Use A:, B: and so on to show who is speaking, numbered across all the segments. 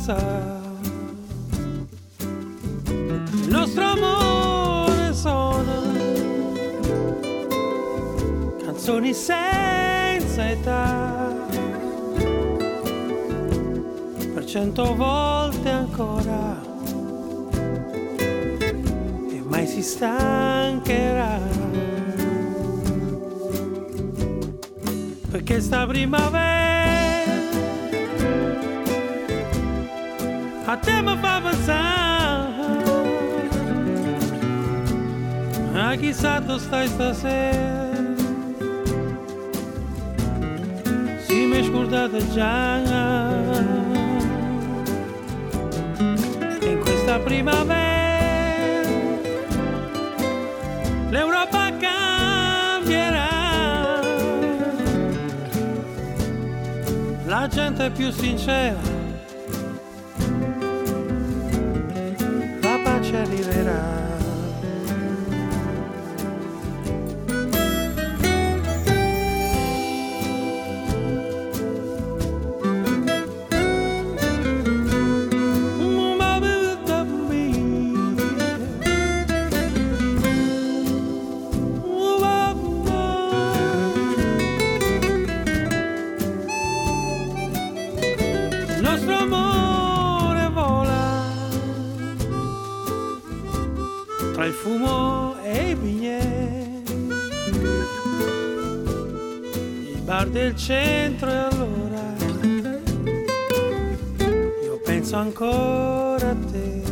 A: vita a pensare. Il nostro amore sono canzoni senza età. Per cento volte ancora e mai si stancherà. perché sta primavera a te mi fa pensare a chissà tu stai stasera si mi è scordata già in questa primavera l'Europa cambierà la gente è più sincera, centro e allora io penso ancora a te.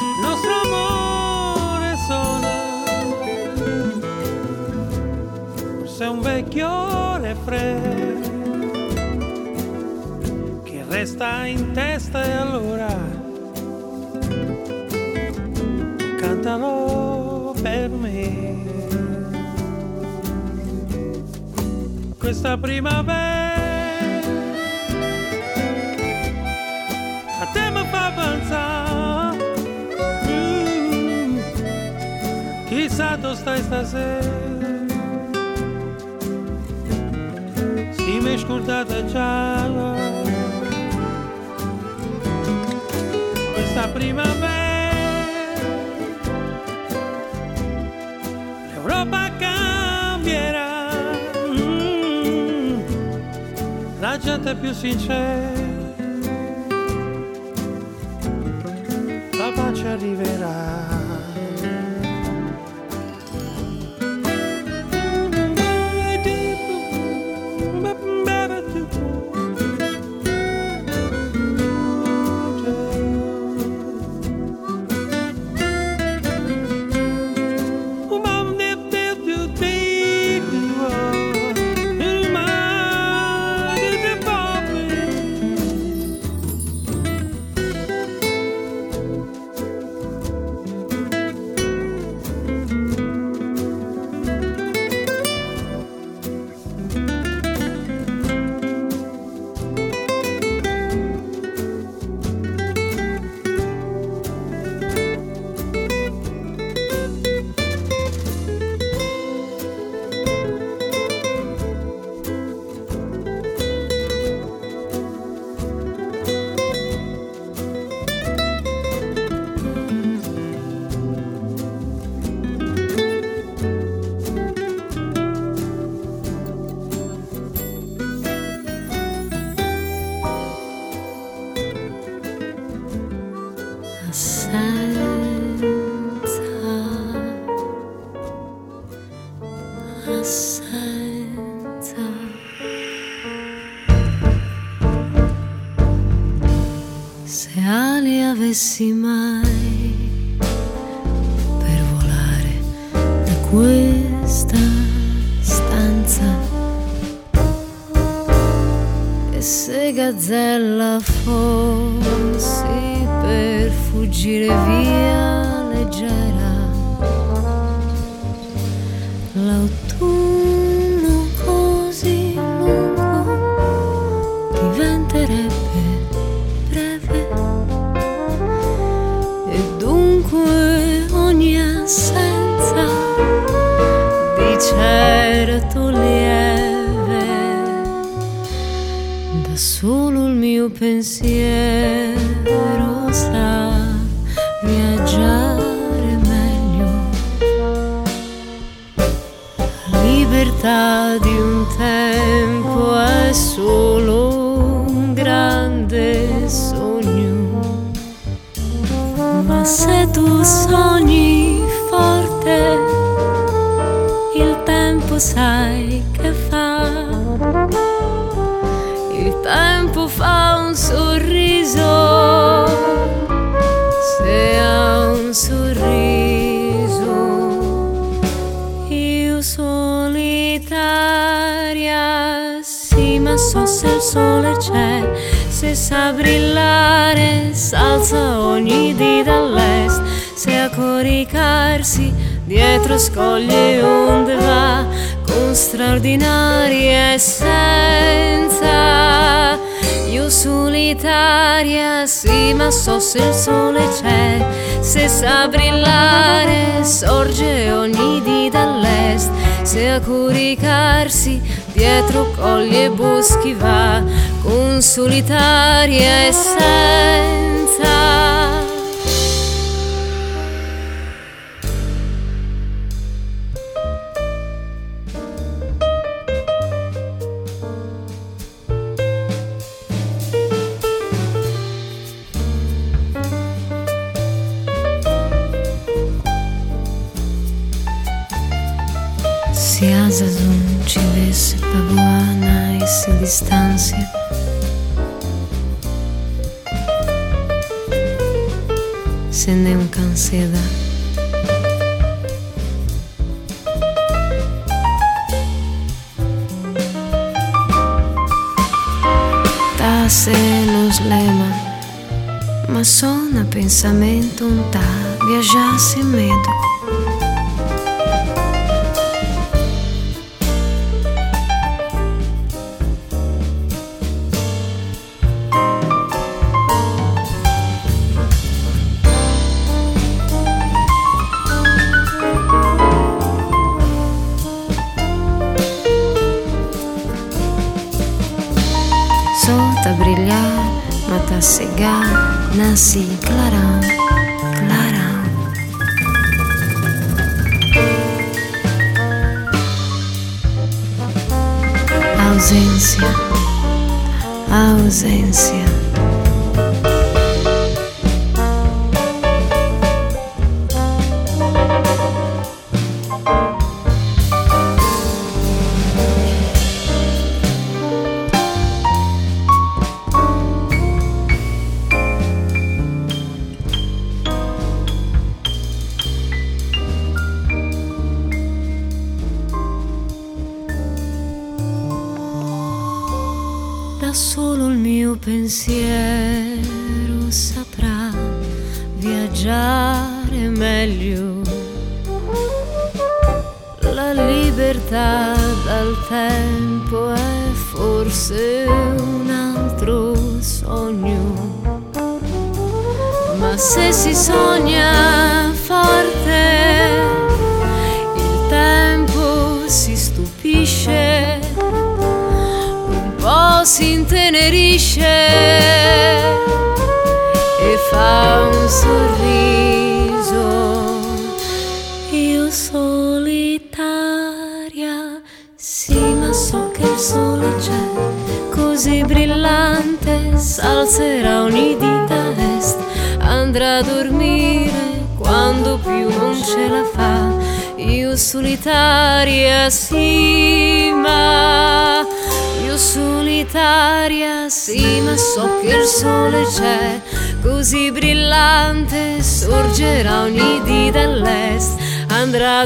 A: Il nostro amore sola, forse un vecchio refrain che resta in testa e allora cantalo per me. Questa primavera a te mi fa pensare. Mm, chissà dove stai stasera. Si mi è già questa primavera niente più sincero. La pace arriverà.
B: Gazzella fossi per fuggire via leggera l'autunno così lungo diventerebbe breve. E dunque ogni assenza di certo lieve, da solo mio pensiero sa viaggiare meglio. Libertà di un tempo è solo un grande sogno, ma se tu sogni forte, il tempo sai sa brillare, s'alza ogni dì dall'est, se a coricarsi dietro scoglie onde va con straordinaria essenza. Io solitaria, sì, ma so se il sole c'è, se sa brillare, sorge ogni dì dall'est, se a coricarsi dietro coglie e boschi va solitaria essenza. senza. Se Asazun ci avesse pavuana e si distanzia acendem um canceda. Tace nos lema, mas só na pensamento um tá, viajar sem medo. Nasce clarão, clarão. Ausência, ausência.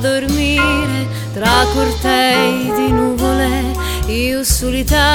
B: Dormire tra cortei di nuvole, io solitaria,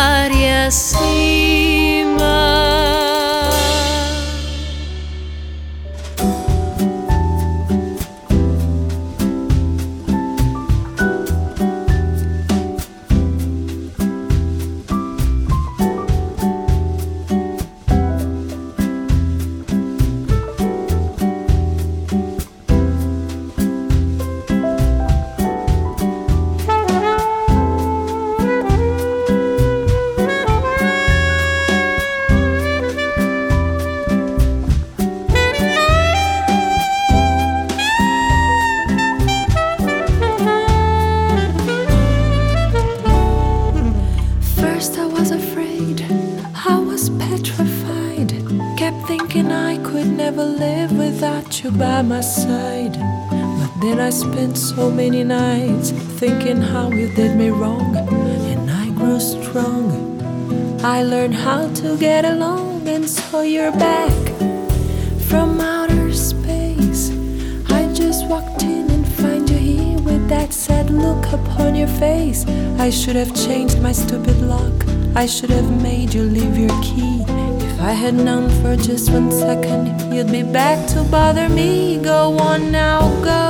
C: that sad look upon your face. I should have changed my stupid lock. I should have made you leave your key. If I had known for just one second you'd be back to bother me, go on now, go.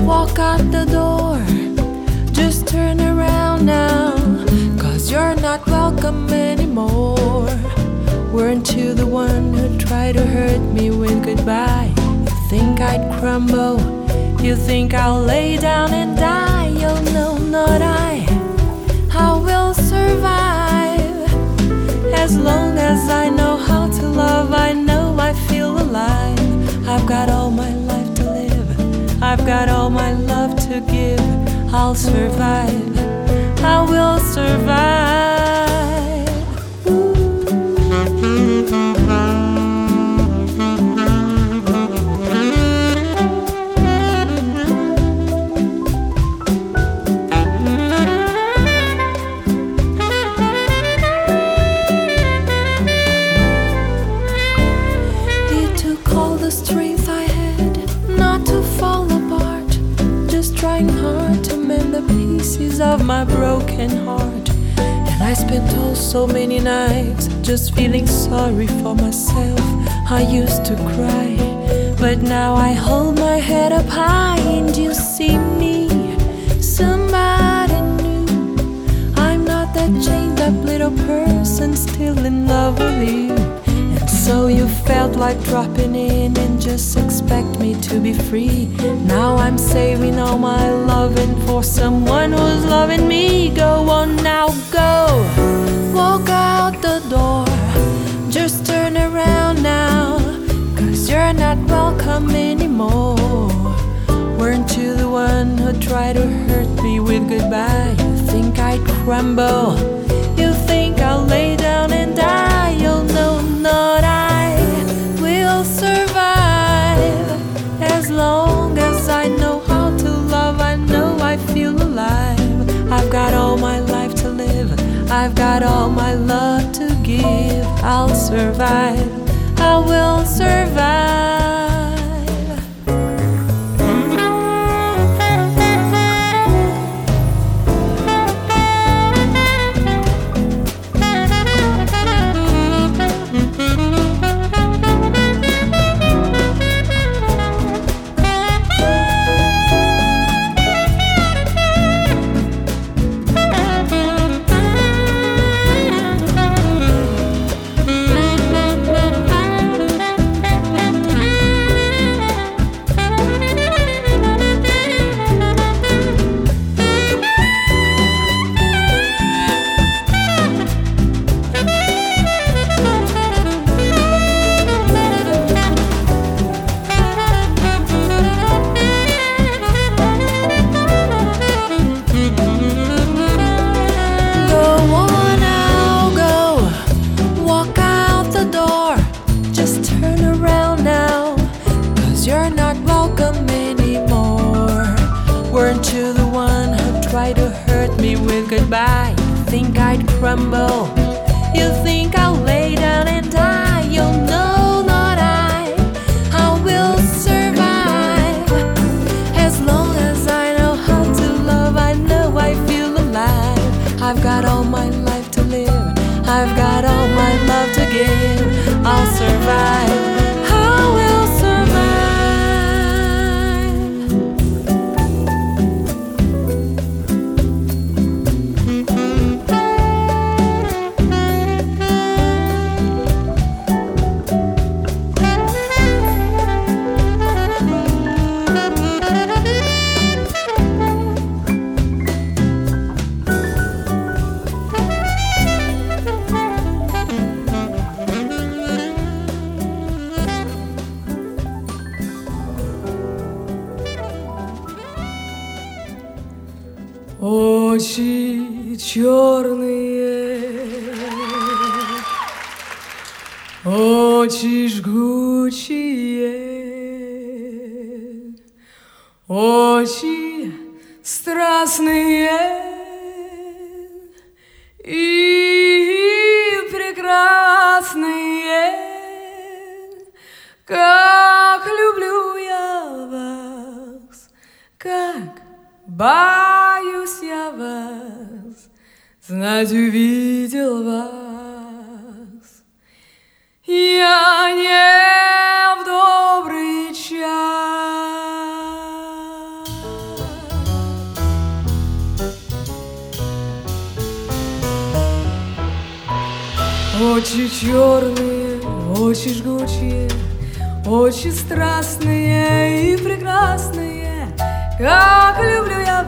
C: Walk out the door. Just turn around now. Cause you're not welcome anymore. Weren't you the one who tried to hurt me with goodbye? You think I'd crumble? You think I'll lay down and die? Oh no, not I. I will survive. As long as I know how to love, I know I feel alive. I've got all my life to live. I've got all my love to give. I'll survive. I will survive. Of my broken heart. And I spent all so many nights just feeling sorry for myself. I used to cry, but now I hold my head up high and you see me. Somebody new. I'm not that chained up little person still in love with you. And so you felt like dropping in and just expect me to be free. Now I'm saving all my loving for someone who's loving me. Go on now, go. Walk out the door. Just turn around now. Cause you're not welcome anymore. Weren't you the one who tried to hurt me with goodbye? You think I'd crumble? I've got all my love to give. I'll survive, I will survive.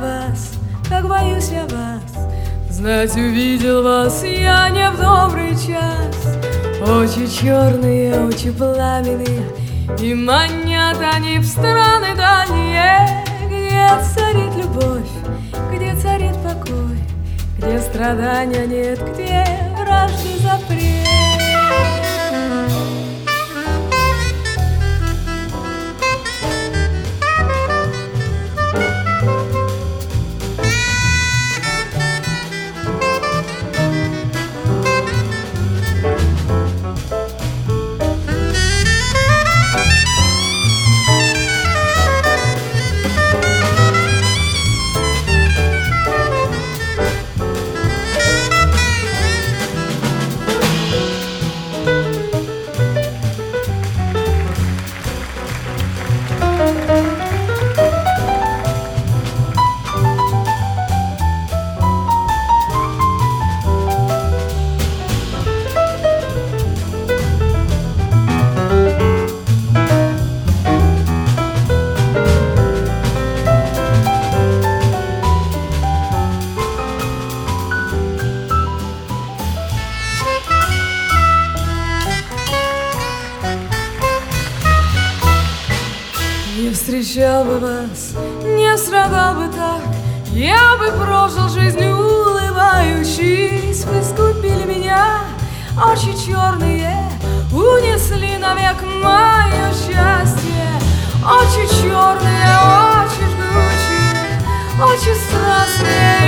D: Вас, как боюсь я вас. Знать увидел вас я не в добрый час. Очи черные, очи пламенные, и манят они в страны дальние, где царит любовь, где царит покой, где страдания нет, где вражды запрет.
E: você.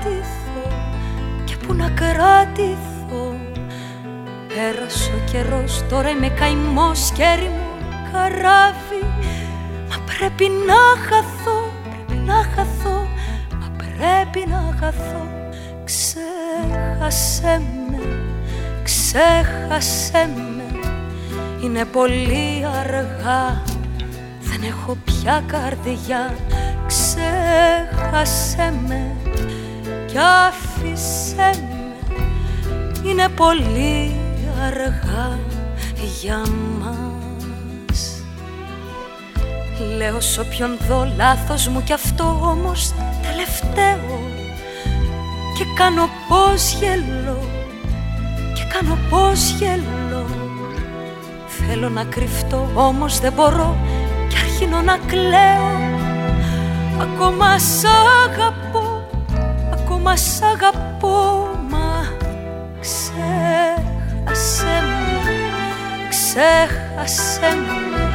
E: Κρατηθώ, και πού να κρατηθώ. Πέρασε ο καιρός, τώρα είμαι καημός και έρημο καράβι. Μα πρέπει να χαθώ, πρέπει να χαθώ Μα πρέπει να χαθώ. Ξέχασέ με, ξέχασέ με. Είναι πολύ αργά Δεν έχω πια καρδιά. Ξέχασέ με Κι άφησέ με. Είναι πολύ αργά για μας. Λέω σ' όποιον δω λάθος μου Κι αυτό όμως τελευταίο. Και κάνω πως γελώ Και κάνω πως γελώ. Θέλω να κρυφτώ όμως δεν μπορώ Κι αρχίνω να κλαίω. Ακόμα σ' αγαπώ Ακόμα σ' αγαπώ Μα ξέχασέ με Ξέχασέ με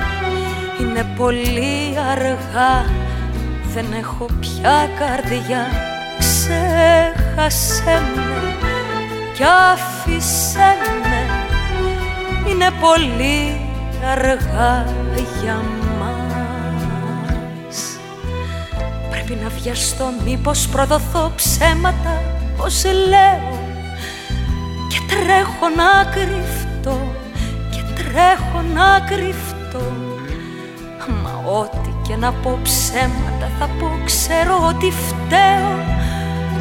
E: Είναι πολύ αργά Δεν έχω πια καρδιά. Ξέχασέ με Κι άφησέ με. Είναι πολύ αργά για μας Πρέπει να βιαστώ μήπως προδοθώ ψέματα πως λέω. Και τρέχω να κρυφτώ και τρέχω να κρυφτώ. Μα ό,τι και να πω ψέματα θα πω ξέρω ότι φταίω.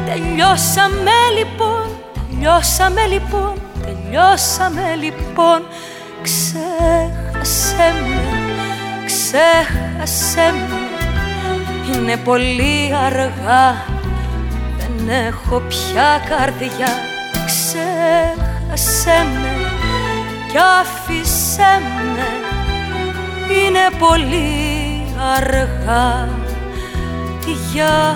E: Τελειώσαμε λοιπόν, τελειώσαμε λοιπόν, τελειώσαμε λοιπόν. Ξέχασέ με, ξέχασέ με Είναι πολύ αργά, δεν έχω πια καρδιά. Ξέχασέ με κι άφησέ με. Είναι πολύ αργά. Για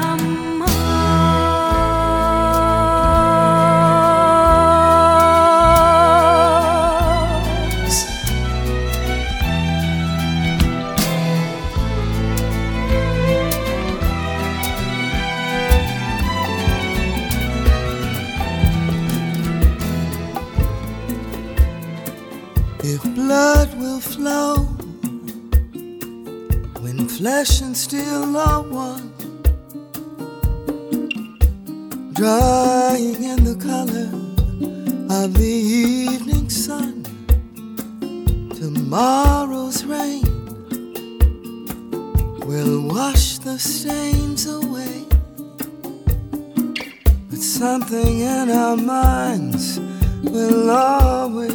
F: flesh and steel are one, drying in the color of the evening sun. Tomorrow's rain will wash the stains away, but something in our minds will always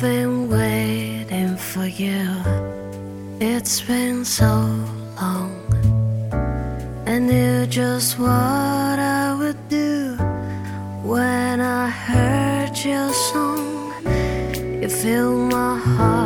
F: Been waiting for
B: you. It's been so long. I knew just what I would do when I
G: heard your song. You filled my heart.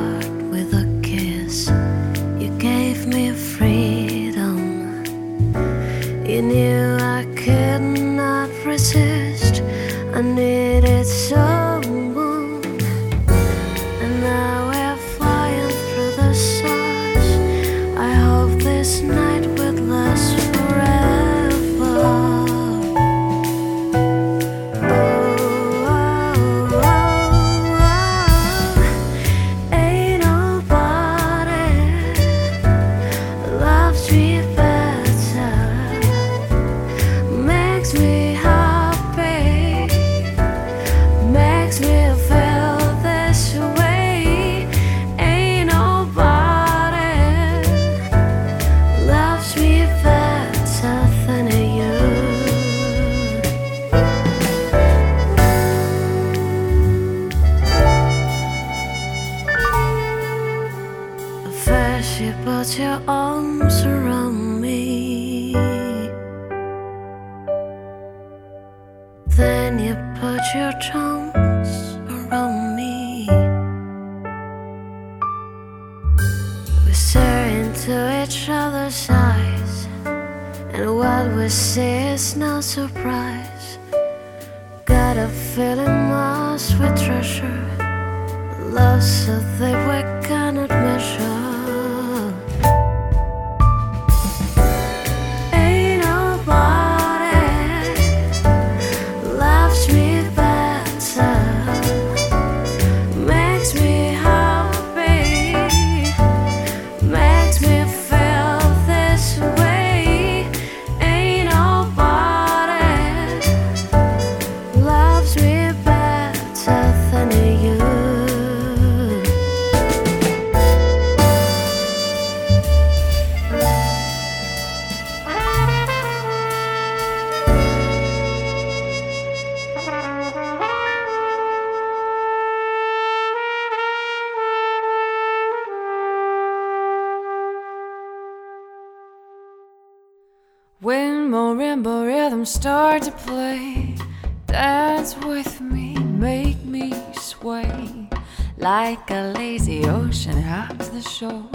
G: Like a lazy ocean hugs the shore.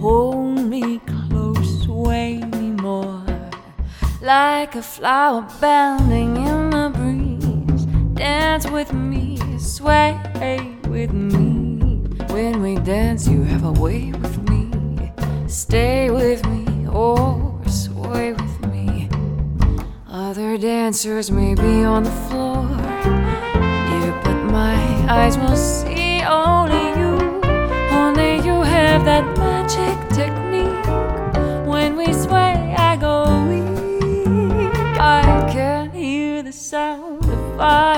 G: Hold me close, sway me more. Like a flower bending in the breeze. Dance with me, sway with me. When we dance, you have a way with me. Stay with me or sway with me. Other dancers may be on the floor, eyes will see only you. Only you have that magic technique. When we sway, I go weak. I can hear the sound of violins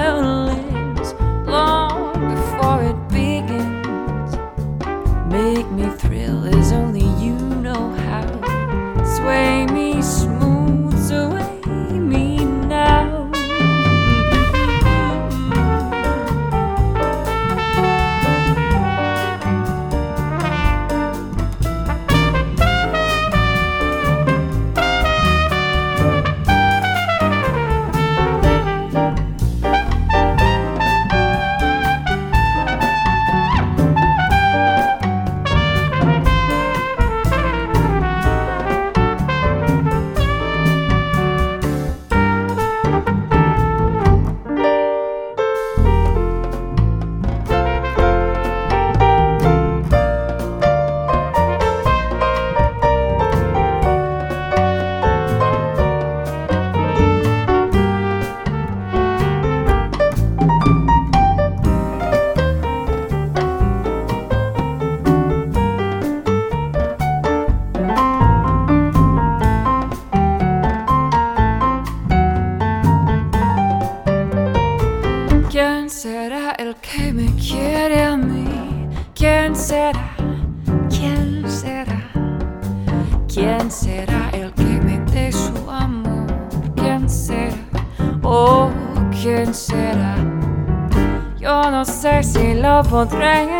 H: encontrei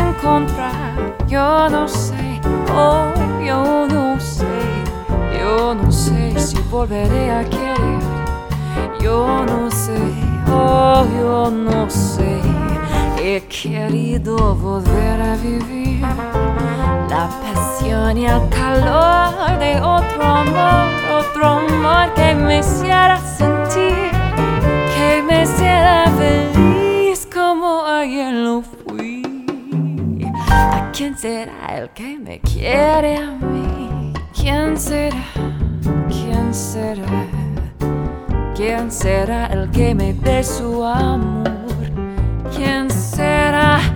H: el que me quiere a mí. ¿Quién será? ¿Quién será? ¿Quién será el que me dé su amor? ¿Quién será?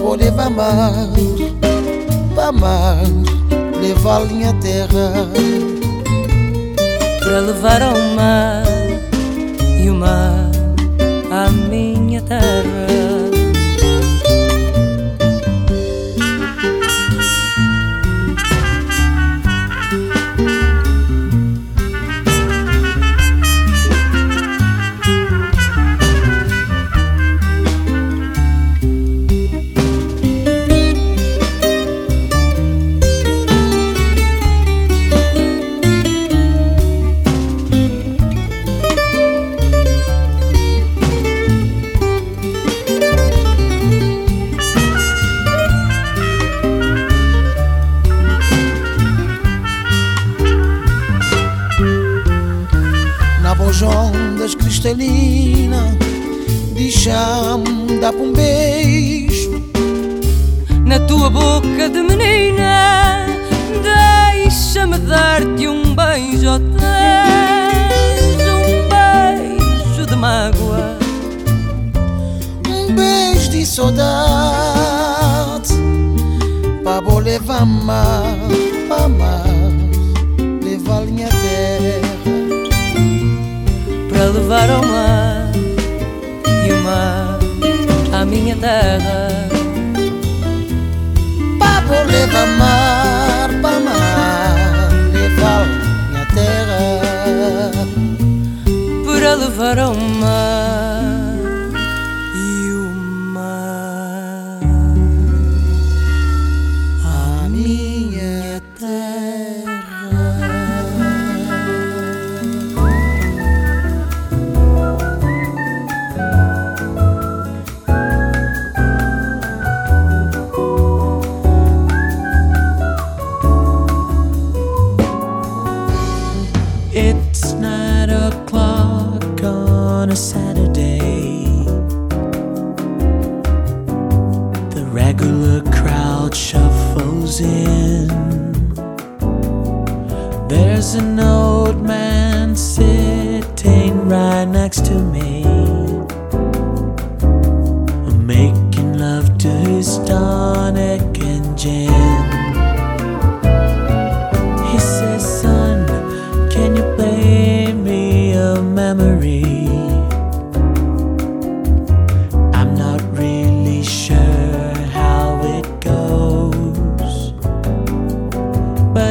E: vou levar mar Para mar, levar a minha terra Para levar ao mar E o mar à minha terra. cristalina Deixa-me dar um beijo. Na tua boca de menina Deixa-me dar-te um beijo
I: um beijo de mágoa. Um beijo de saudade Para levar-me para
E: amar. levar ao mar e o mar à minha terra.
I: Papo leva mar, para mar,
F: leva minha terra
J: para levar ao mar.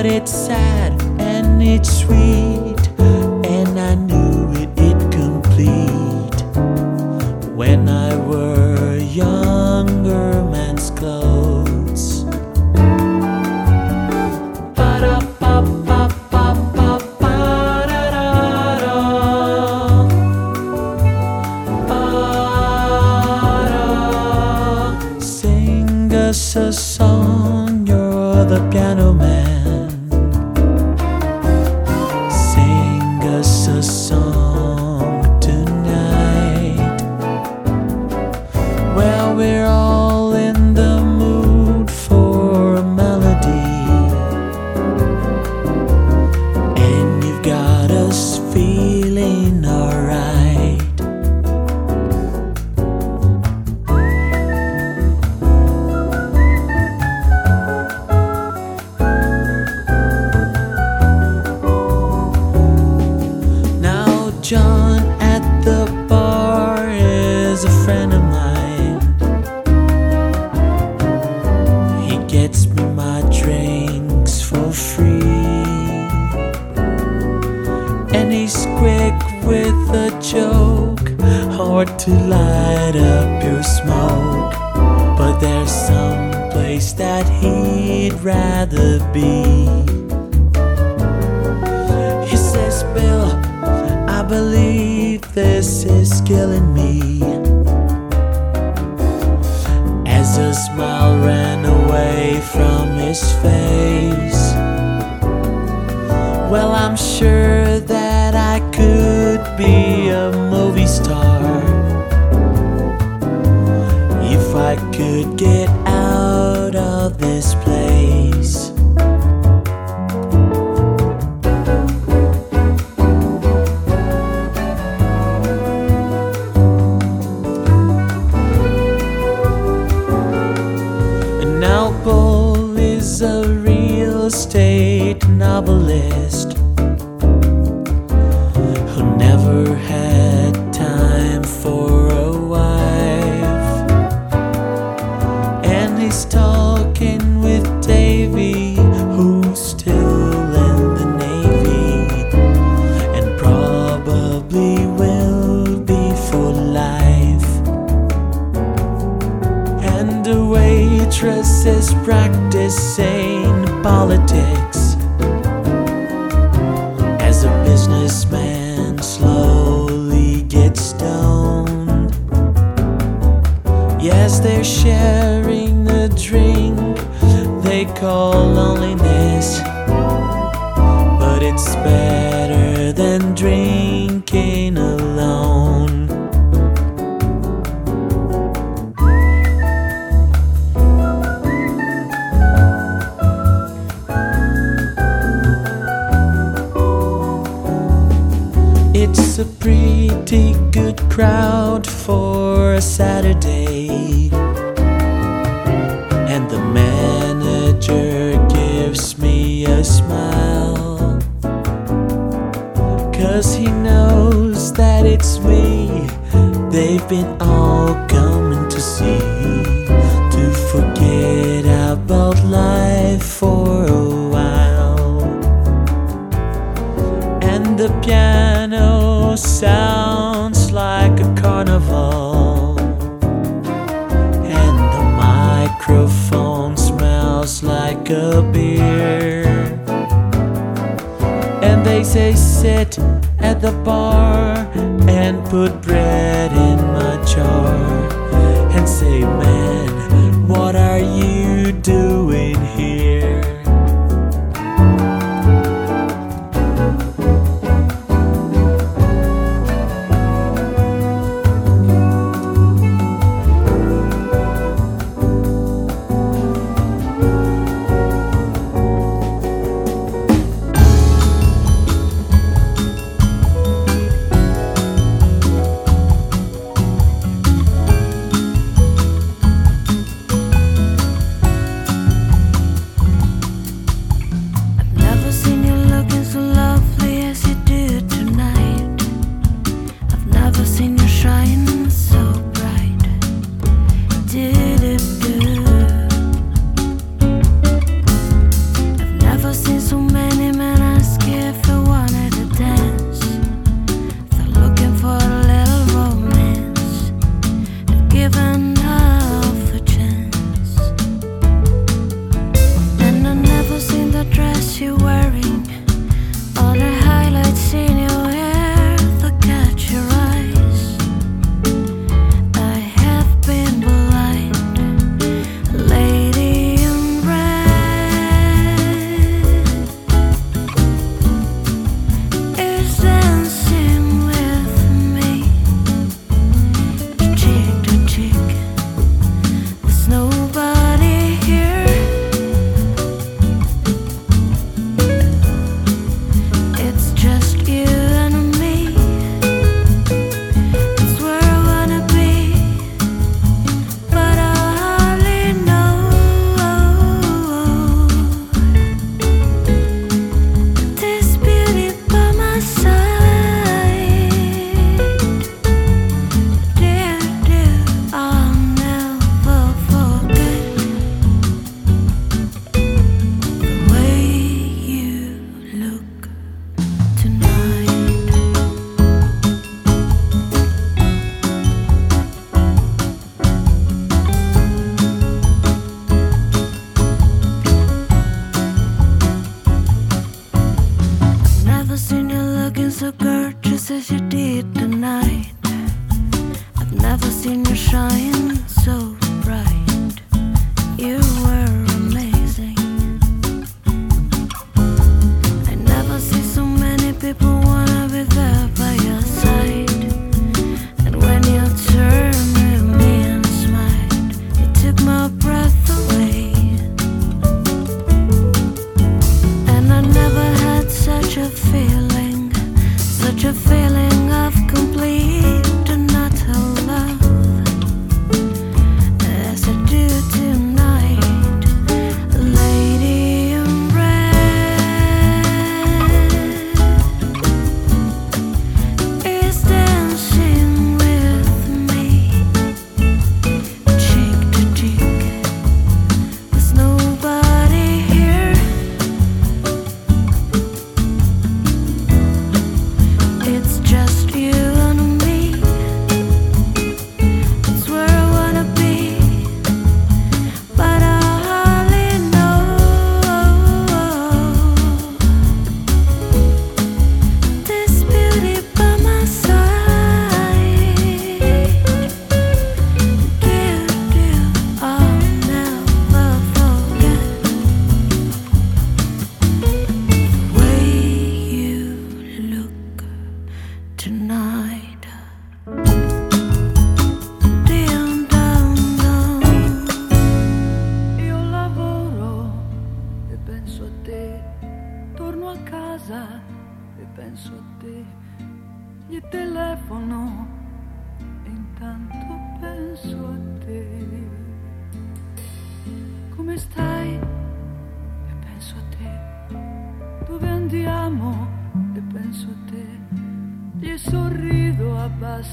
K: but it's sad and it's
G: sweet.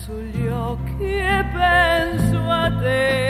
G: Abbasso gli occhi e penso a te.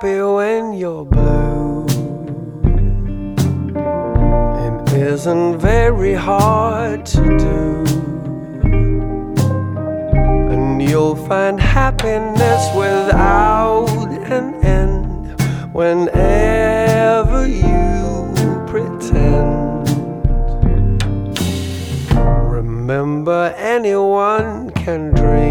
L: happy when you're blue. It isn't very hard to do. And you'll find happiness without an end whenever you pretend. Remember, anyone can dream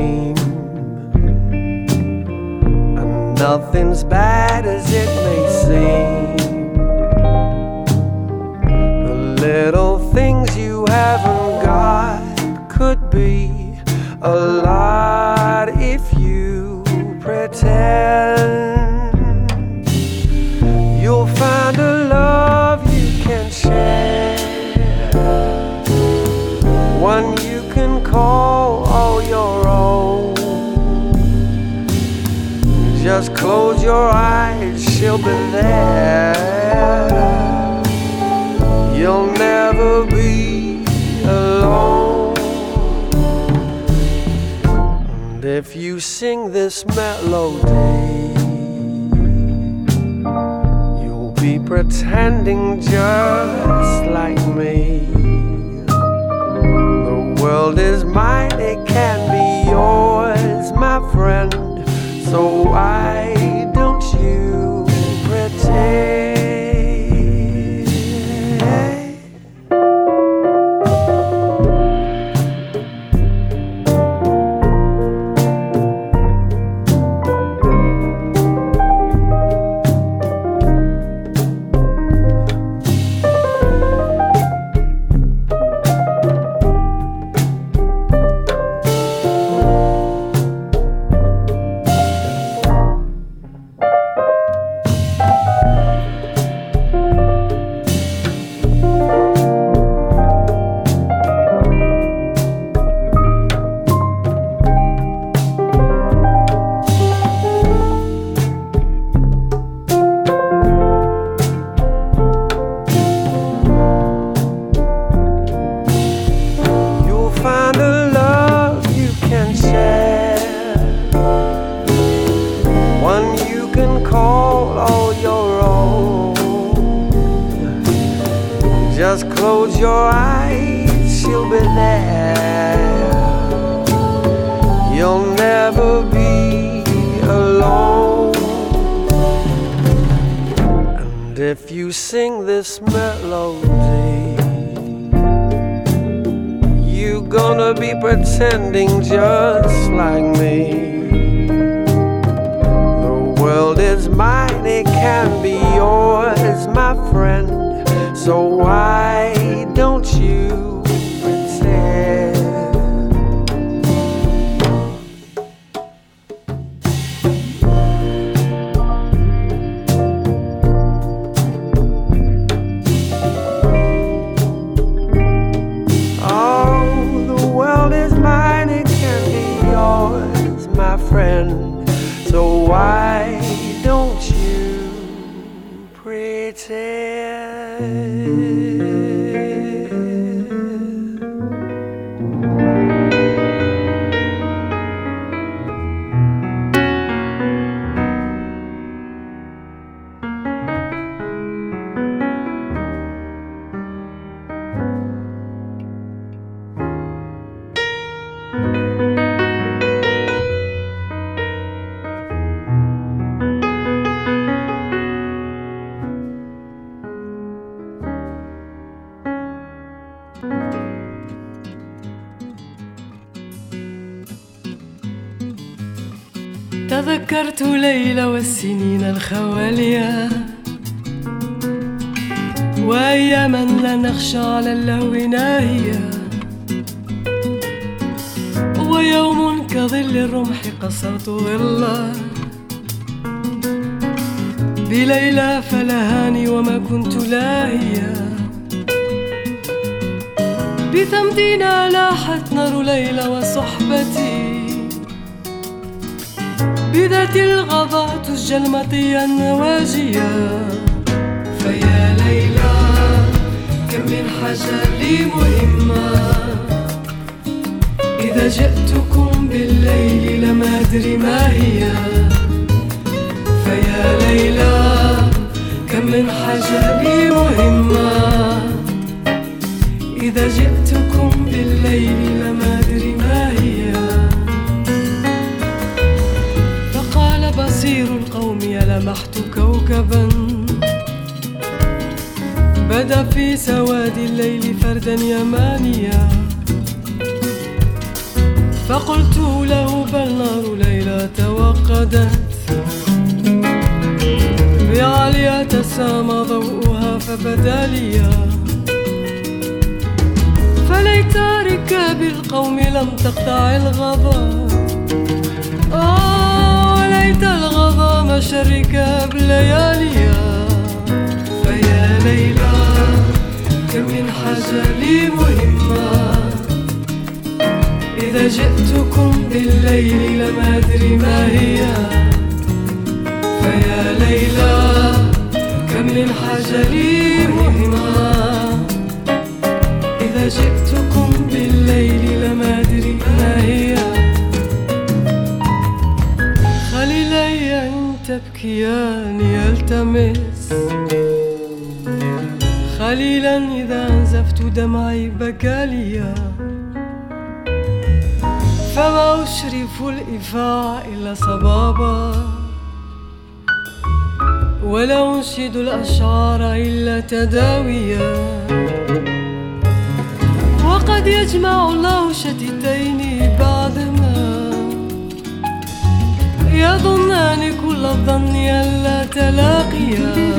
L: Nothing's bad as it may seem. The little things you haven't got could be. But there. You'll never be alone. And if you sing this melody, you'll be pretending just like me. The world is mine, it can be yours, my friend. So
D: I حاجة لي مهمة. إذا جئتكم بالليل لما أدري ما هي. فيا ليلى كم من حاجة لي مهمة. إذا جئتكم بالليل لما أدري ما هي. فقال بصير القوم لمحت كوكبا. بدا في سواد الليل فردا يمانيا فقلت له بل نار ليلى توقدت. بعليا تسامى ضوءها فبدا لي فليت ركاب القوم لم تقطع الغضب. آه ليت الغضا مشى الركاب لياليا فيا ليلى كم من حاجة لي مهمة. إذا جئتكم بالليل لما أدري ما هي. فيا ليلى كم من حاجة لي مهمة. إذا جئتكم بالليل لما أدري ما هي. خليلي إن تبكيان يلتمس خليلا إذا أنزفت دمعي بكاليا. فما أشرف الإفاع إلا صبابا. ولا أنشد الأشعار إلا تداويا. وقد يجمع الله شتتين بعدما يظنان كل الظن ألا تلاقيا.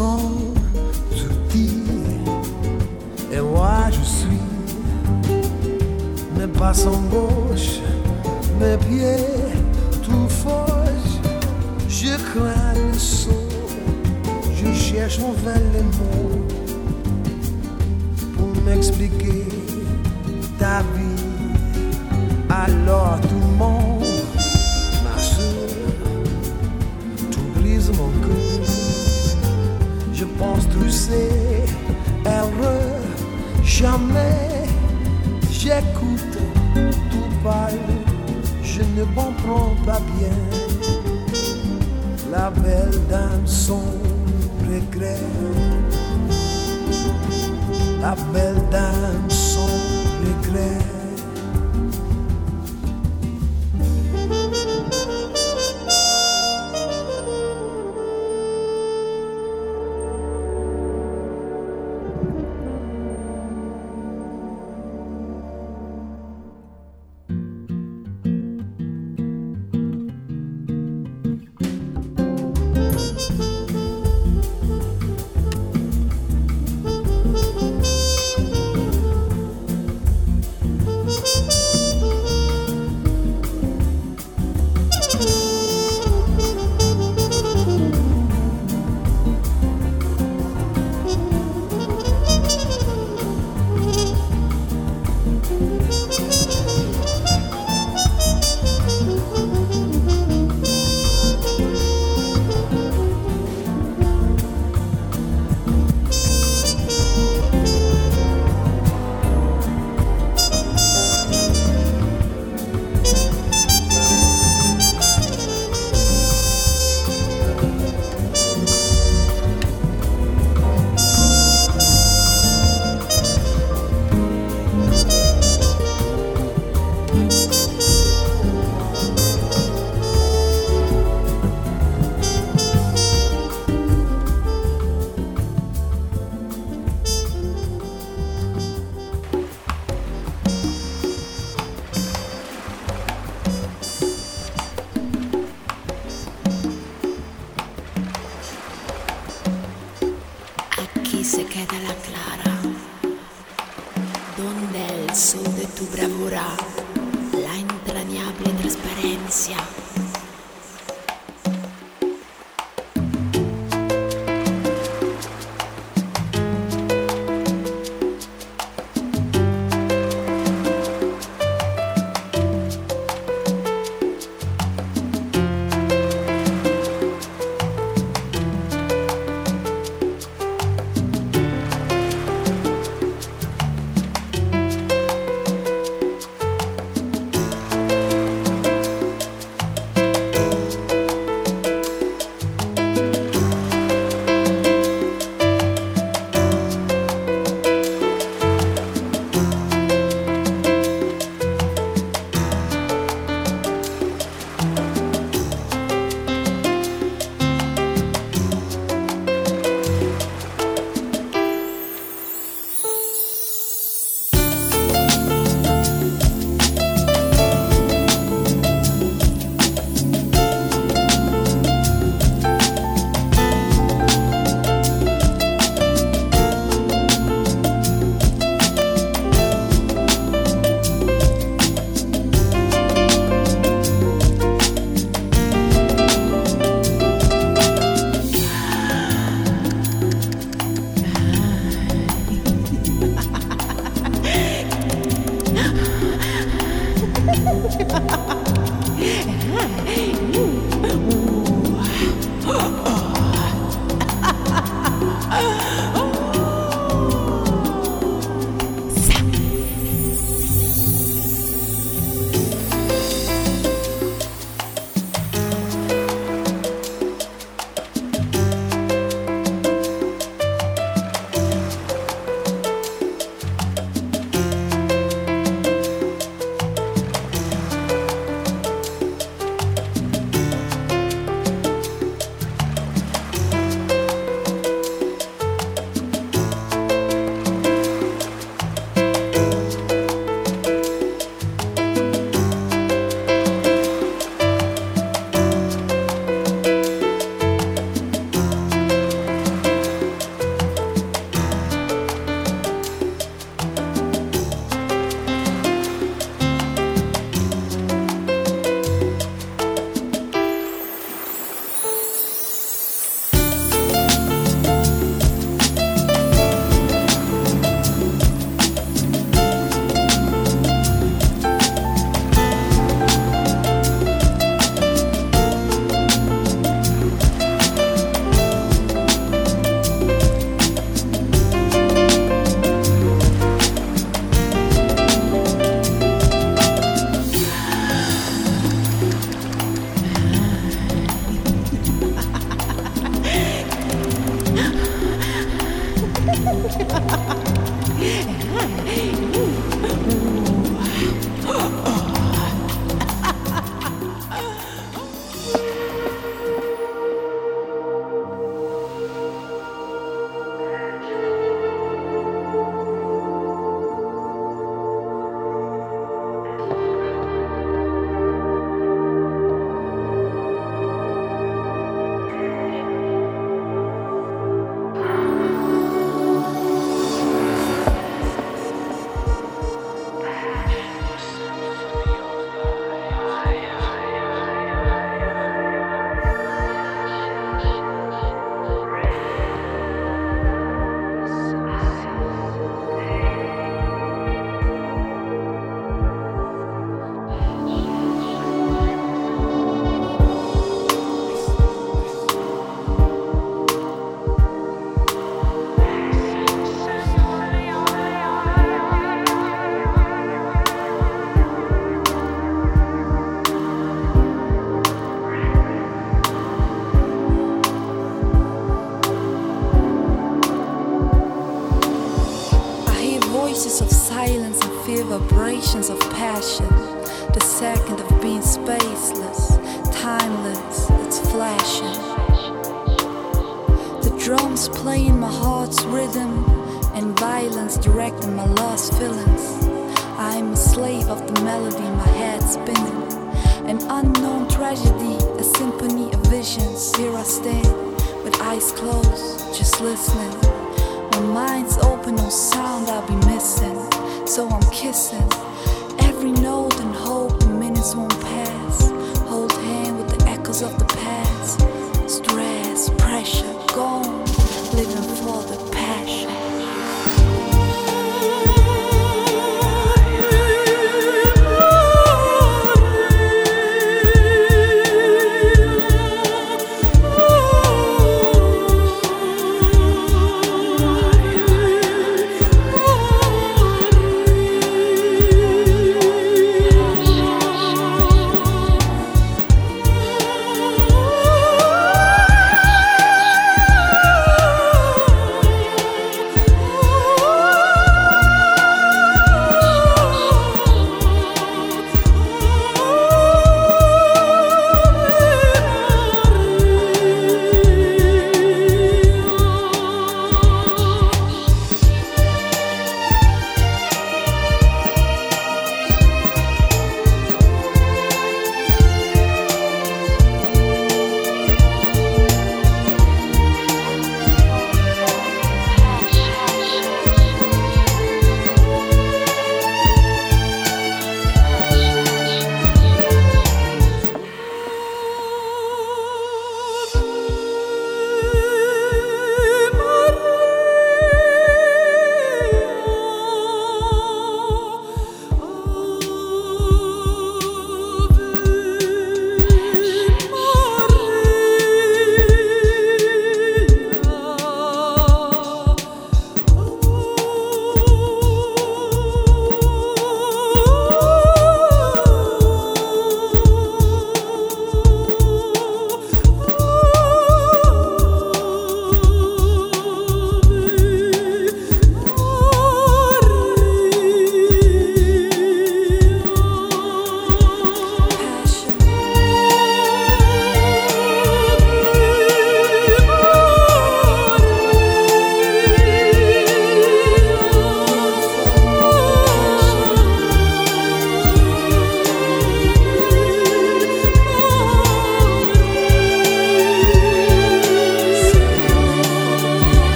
D: son outils Et moi je suis
M: Mes bras sont gauches Mes pieds tout fauches. Je crains le saut Je cherche mauvais les mots Pour m'expliquer ta vie. Alors tout le monde Sais, erreur, jamais j'écoute tout parle, je ne comprends pas bien. La belle dame son regret, la belle dame son regret.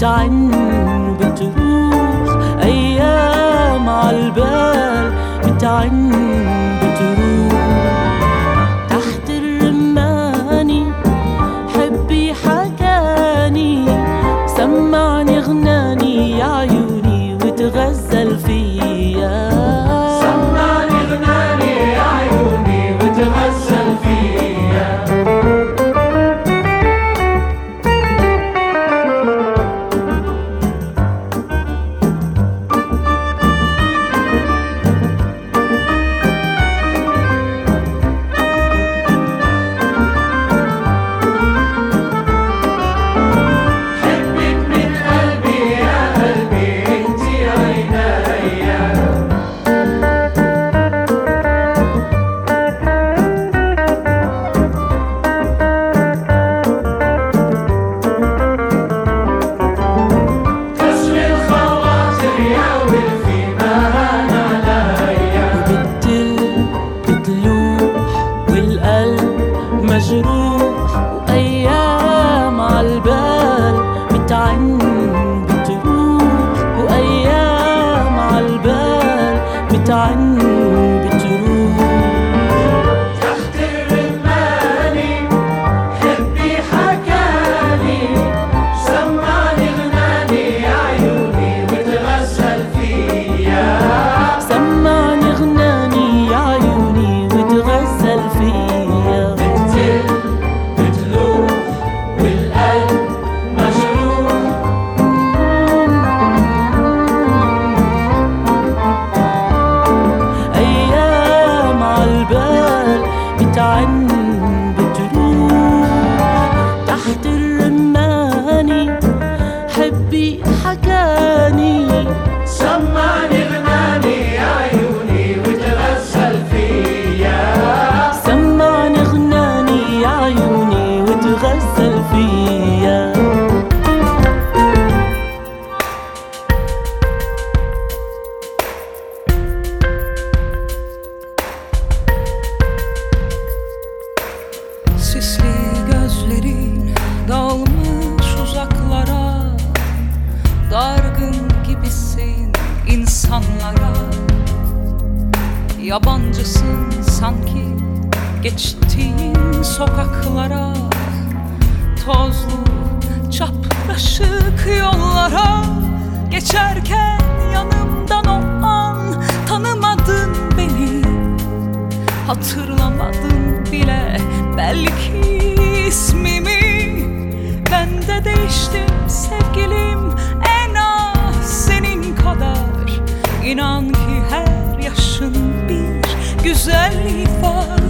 E: Time. Bir güzelliği var.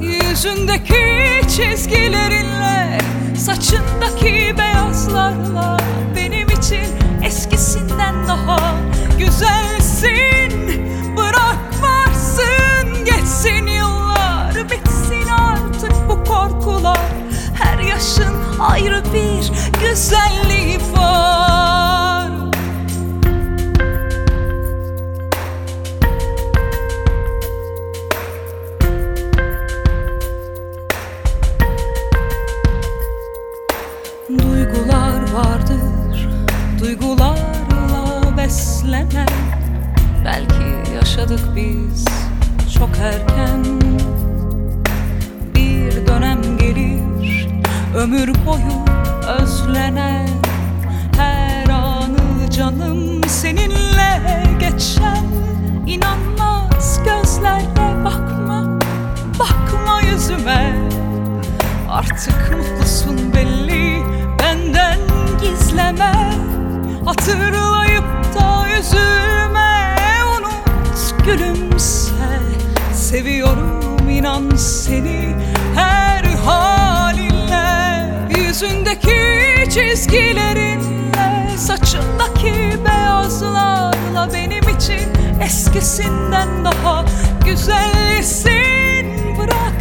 E: Yüzündeki çizgilerinle Saçındaki beyazlarla Benim için eskisinden daha güzelsin. Bırak varsın geçsin yıllar Bitsin artık bu korkular. Her yaşın ayrı bir güzelliği var beslenen Belki yaşadık biz çok erken. Bir dönem gelir, ömür boyu özlenen. Her anı canım seninle geçen İnanmaz gözlerle bakma, bakma yüzüme. Artık mutlusun belli benden gizleme. Hatırlayıp da üzülme unut gülümse. Seviyorum inan seni. Her halinle Yüzündeki çizgilerinle Saçındaki beyazlarla benim için eskisinden daha güzelsin. Bırak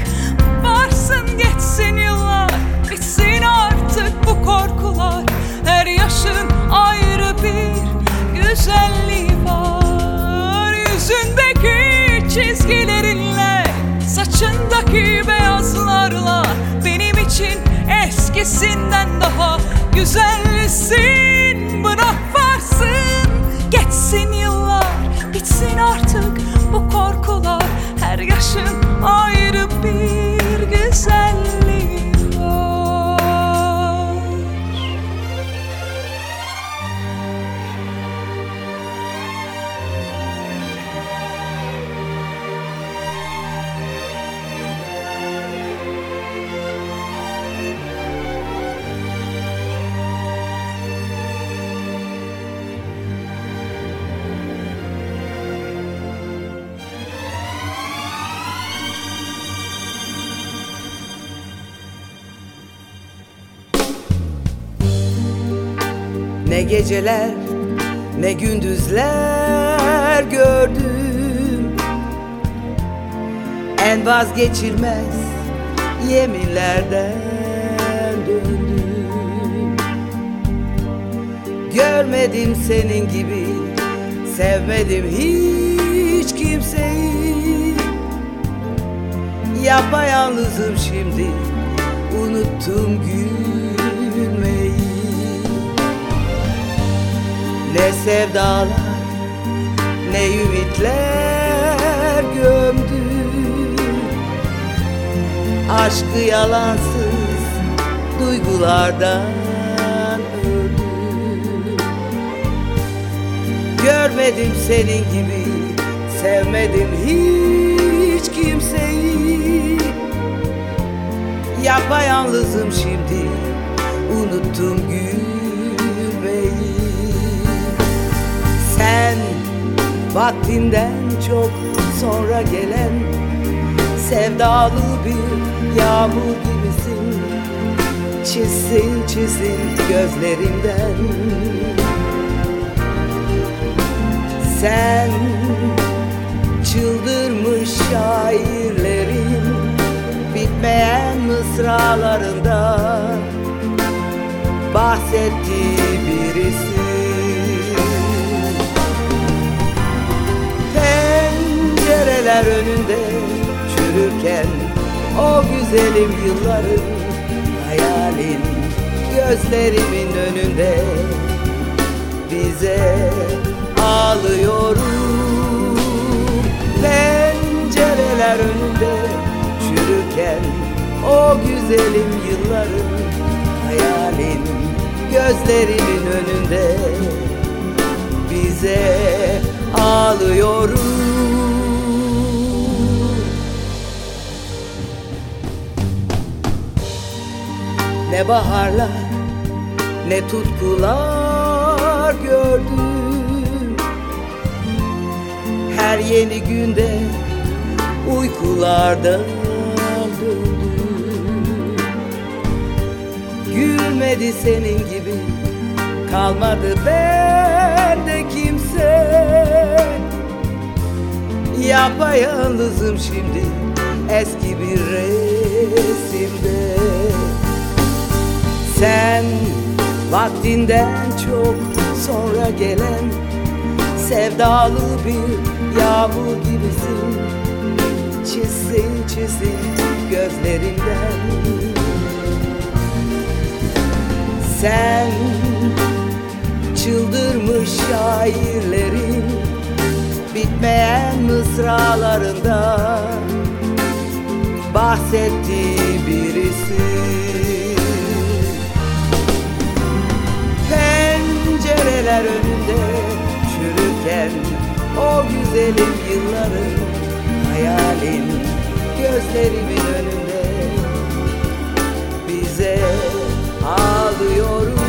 E: varsın geçsin yıllar Bitsin artık bu korkular. Her yaşın güzelliği var. Yüzündeki çizgilerinle Saçındaki beyazlarla Benim için eskisinden daha güzelsin. Bırak varsın geçsin yıllar Bitsin artık bu korkular. Her yaşın ayrı bir
N: Ne geceler ne gündüzler gördüm. En vazgeçilmez yeminlerden döndüm. Görmedim senin gibi sevmedim hiç kimseyi. Yapayalnızım şimdi unuttum gülmeyi Ne sevdalar ne ümitler gömdü. Aşkı yalansız duygulardan öldü. Görmedim senin gibi sevmedim hiç kimseyi. Yapayalnızım şimdi unuttum gülmeyi Sen vaktinden çok sonra gelen Sevdalı bir yağmur gibisin. Çizsin çizsin gözlerimden Sen çıldırmış şairlerin Bitmeyen mısralarında Bahsettiği birisi Pencereler önünde çürürken O güzelim yılların hayalin Gözlerimin önünde. Bize ağlıyorum Pencereler önünde çürürken O güzelim yılların hayalin Gözlerimin önünde. Bize ağlıyorum Ne baharlar ne tutkular gördüm. Her yeni günde uykulardan döndüm Gülmedi senin gibi kalmadı bende kimse. Yapayalnızım şimdi eski bir resimde vaktinden çok sonra gelen Sevdalı bir yağmur gibisin. Çizsin çizsin gözlerinden. Sen çıldırmış şairlerin Bitmeyen mısralarında Bahsettiği birisi pencereler önünde çürürken o güzelim yılların hayalin gözlerimin önünde. Bize ağlıyorum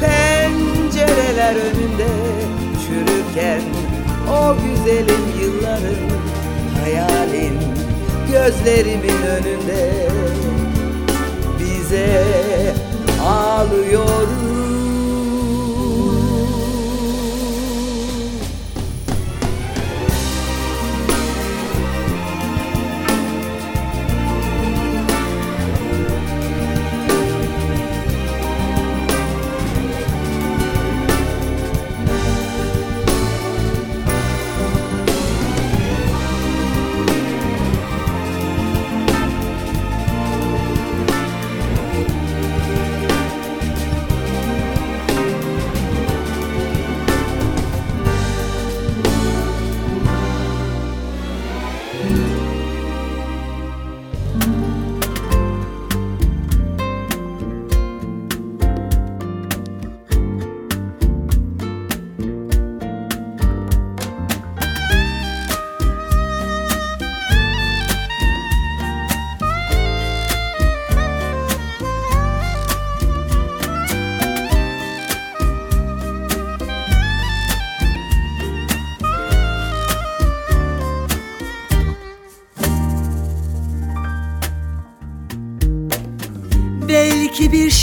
N: pencereler önünde çürürken o güzelim yılların hayalin gözlerimin önünde. Bize ağlıyorum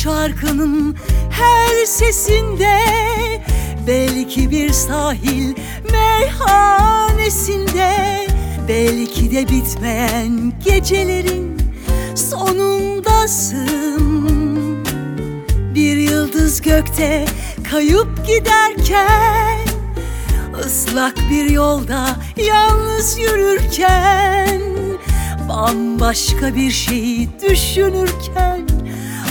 O: şarkının her sesinde Belki bir sahil meyhanesinde Belki de bitmeyen gecelerin sonundasın. Bir yıldız gökte kayıp giderken ıslak bir yolda yalnız yürürken Bambaşka bir şeyi düşünürken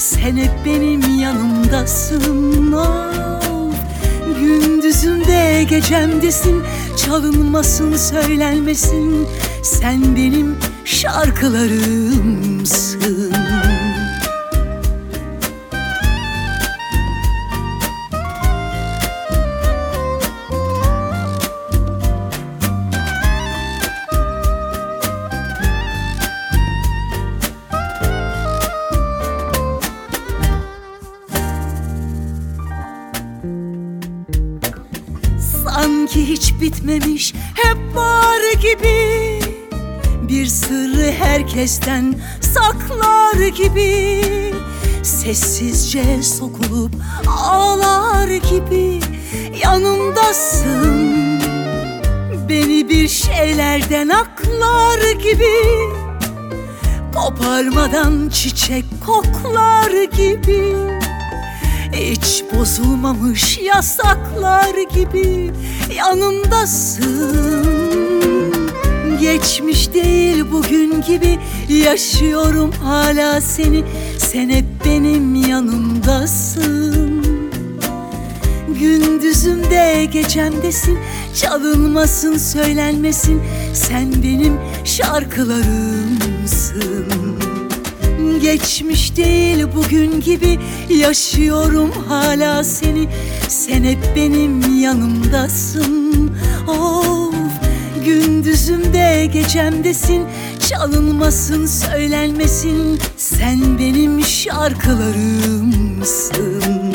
O: Sen hep benim yanımdasın of. Gündüzümde gecemdesin Çalınmasın söylenmesin Sen benim şarkılarımsın bitmemiş hep var gibi. Bir sırrı herkesten saklar gibi. Sessizce sokulup ağlar gibi. Yanımdasın. Beni bir şeylerden aklar gibi.
B: Koparmadan çiçek koklar gibi Hiç bozulmamış yasaklar gibi Yanımdasın. Geçmiş değil bugün gibi Yaşıyorum hala seni. Sen hep benim yanımdasın. Gündüzümde gecemdesin Çalınmasın söylenmesin. Sen benim şarkılarımsın Geçmiş değil bugün gibi Yaşıyorum hala seni. Sen hep benim yanımdasın. Of Gündüzümde gecemdesin. Çalınmasın söylenmesin. Sen benim şarkılarımsın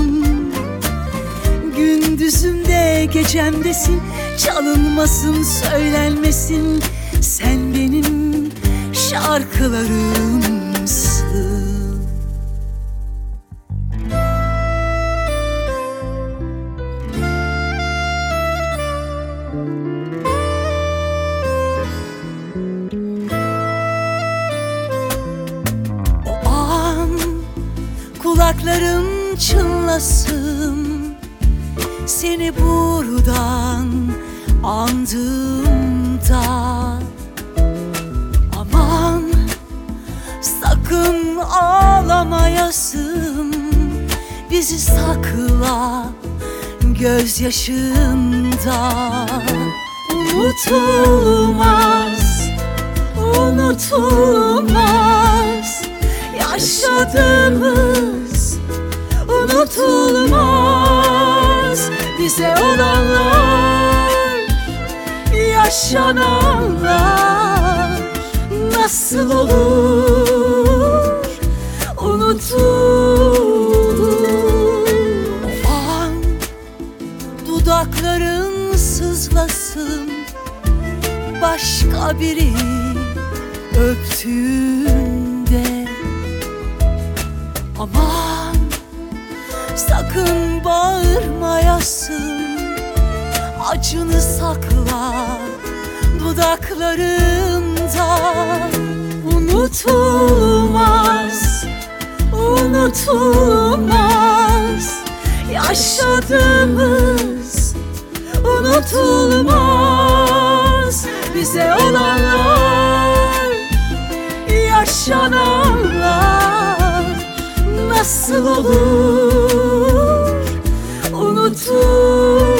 B: Gündüzümde gecemdesin. Çalınmasın söylenmesin. Sen benim şarkılarımsın. O an kulaklarım çınlasın andığımda Aman sakın ağlamayasın. Bizi sakla gözyaşında. Unutulmaz, unutulmaz Yaşadığımız. Unutulmaz bize olanlar Yaşananlar nasıl olur? Unutulur. O dudakların sızlasın. Başka biri öptüğünde. Aman sakın bağırmayasın. Acını sakla dudaklarında unutulmaz unutulmaz. Yaşadığımız unutulmaz. Bize olanlar yaşananlar nasıl olur? Unutul